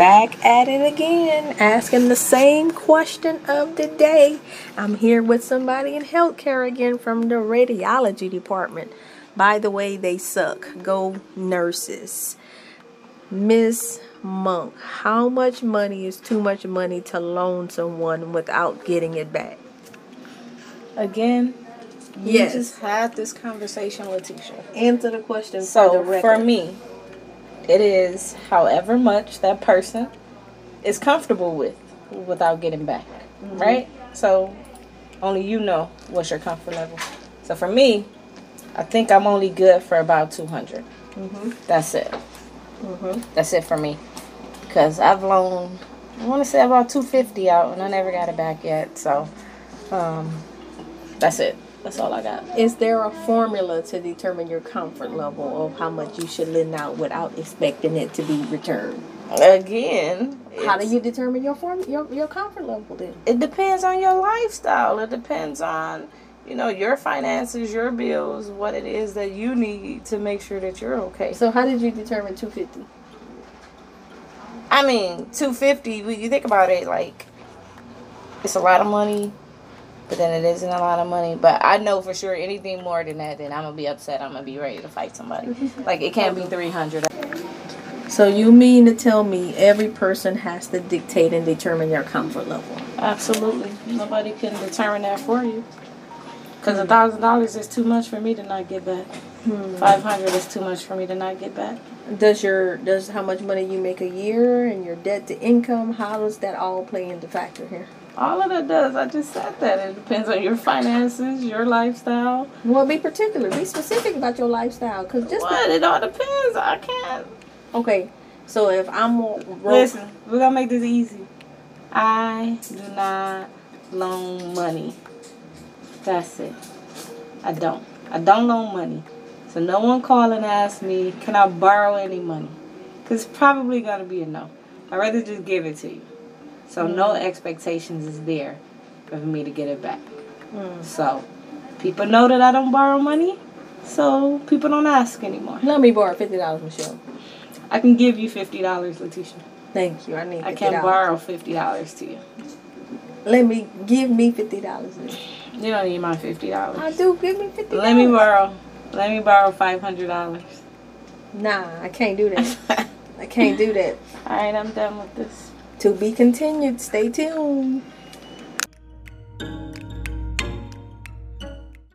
back at it again, asking the same question of the day. I'm here with somebody in healthcare again from the radiology department. By the way, they suck. Go nurses. Miss Monk, how much money is too much money to loan someone without getting it back? Again, you Yes. just had this conversation with Tisha. Answer the question for the So record. for me, it is however much that person is comfortable with without getting back. Mm-hmm. Right? So only you know what's your comfort level. So for me, I think I'm only good for about 200. Mm-hmm. That's it. Mm-hmm. That's it for me. Because I've loaned, I want to say about 250 out and I never got it back yet. So um, that's it. That's all I got. Is there a formula to determine your comfort level of how much you should lend out without expecting it to be returned? Again, How do you determine your form your, your comfort level then? it depends on your lifestyle. It depends on, you know, your finances, your bills, what it is that you need to make sure that you're okay. So how did you determine two fifty? I mean, 250, when you think about it, like, it's a lot of money, but then it isn't a lot of money. But I know for sure anything more than that, then I'm going to be upset. I'm going to be ready to fight somebody. like, it can't be 300. So you mean to tell me every person has to dictate and determine their comfort level? Absolutely. Nobody can determine that for you. Because a thousand dollars is too much for me to not get back. Hmm. Five hundred is too much for me to not get back. Does your does how much money you make a year and your debt to income, how does that all play into factor here? All of that does, I just said that. It depends on your finances, your lifestyle. Well, be particular, be specific about your lifestyle, cause just What? It all depends. I can't. okay. So if I'm ro- Listen, we're gonna make this easy. I do not loan money. That's it. I don't. I don't loan money. So no one call and ask me, can I borrow any money? Cause it's probably gonna be a no. I'd rather just give it to you. So no expectations is there for me to get it back. Hmm. So people know that I don't borrow money. So people don't ask anymore. let me borrow fifty dollars, Michelle. I can give you fifty dollars, Letitia. Thank you. I need. $50. I can't borrow fifty dollars to you. Let me give me fifty dollars. You don't need my fifty dollars. I do. Give me fifty. Let me borrow. Let me borrow five hundred dollars. Nah, I can't do that. I can't do that. All right, I'm done with this. To be continued. Stay tuned.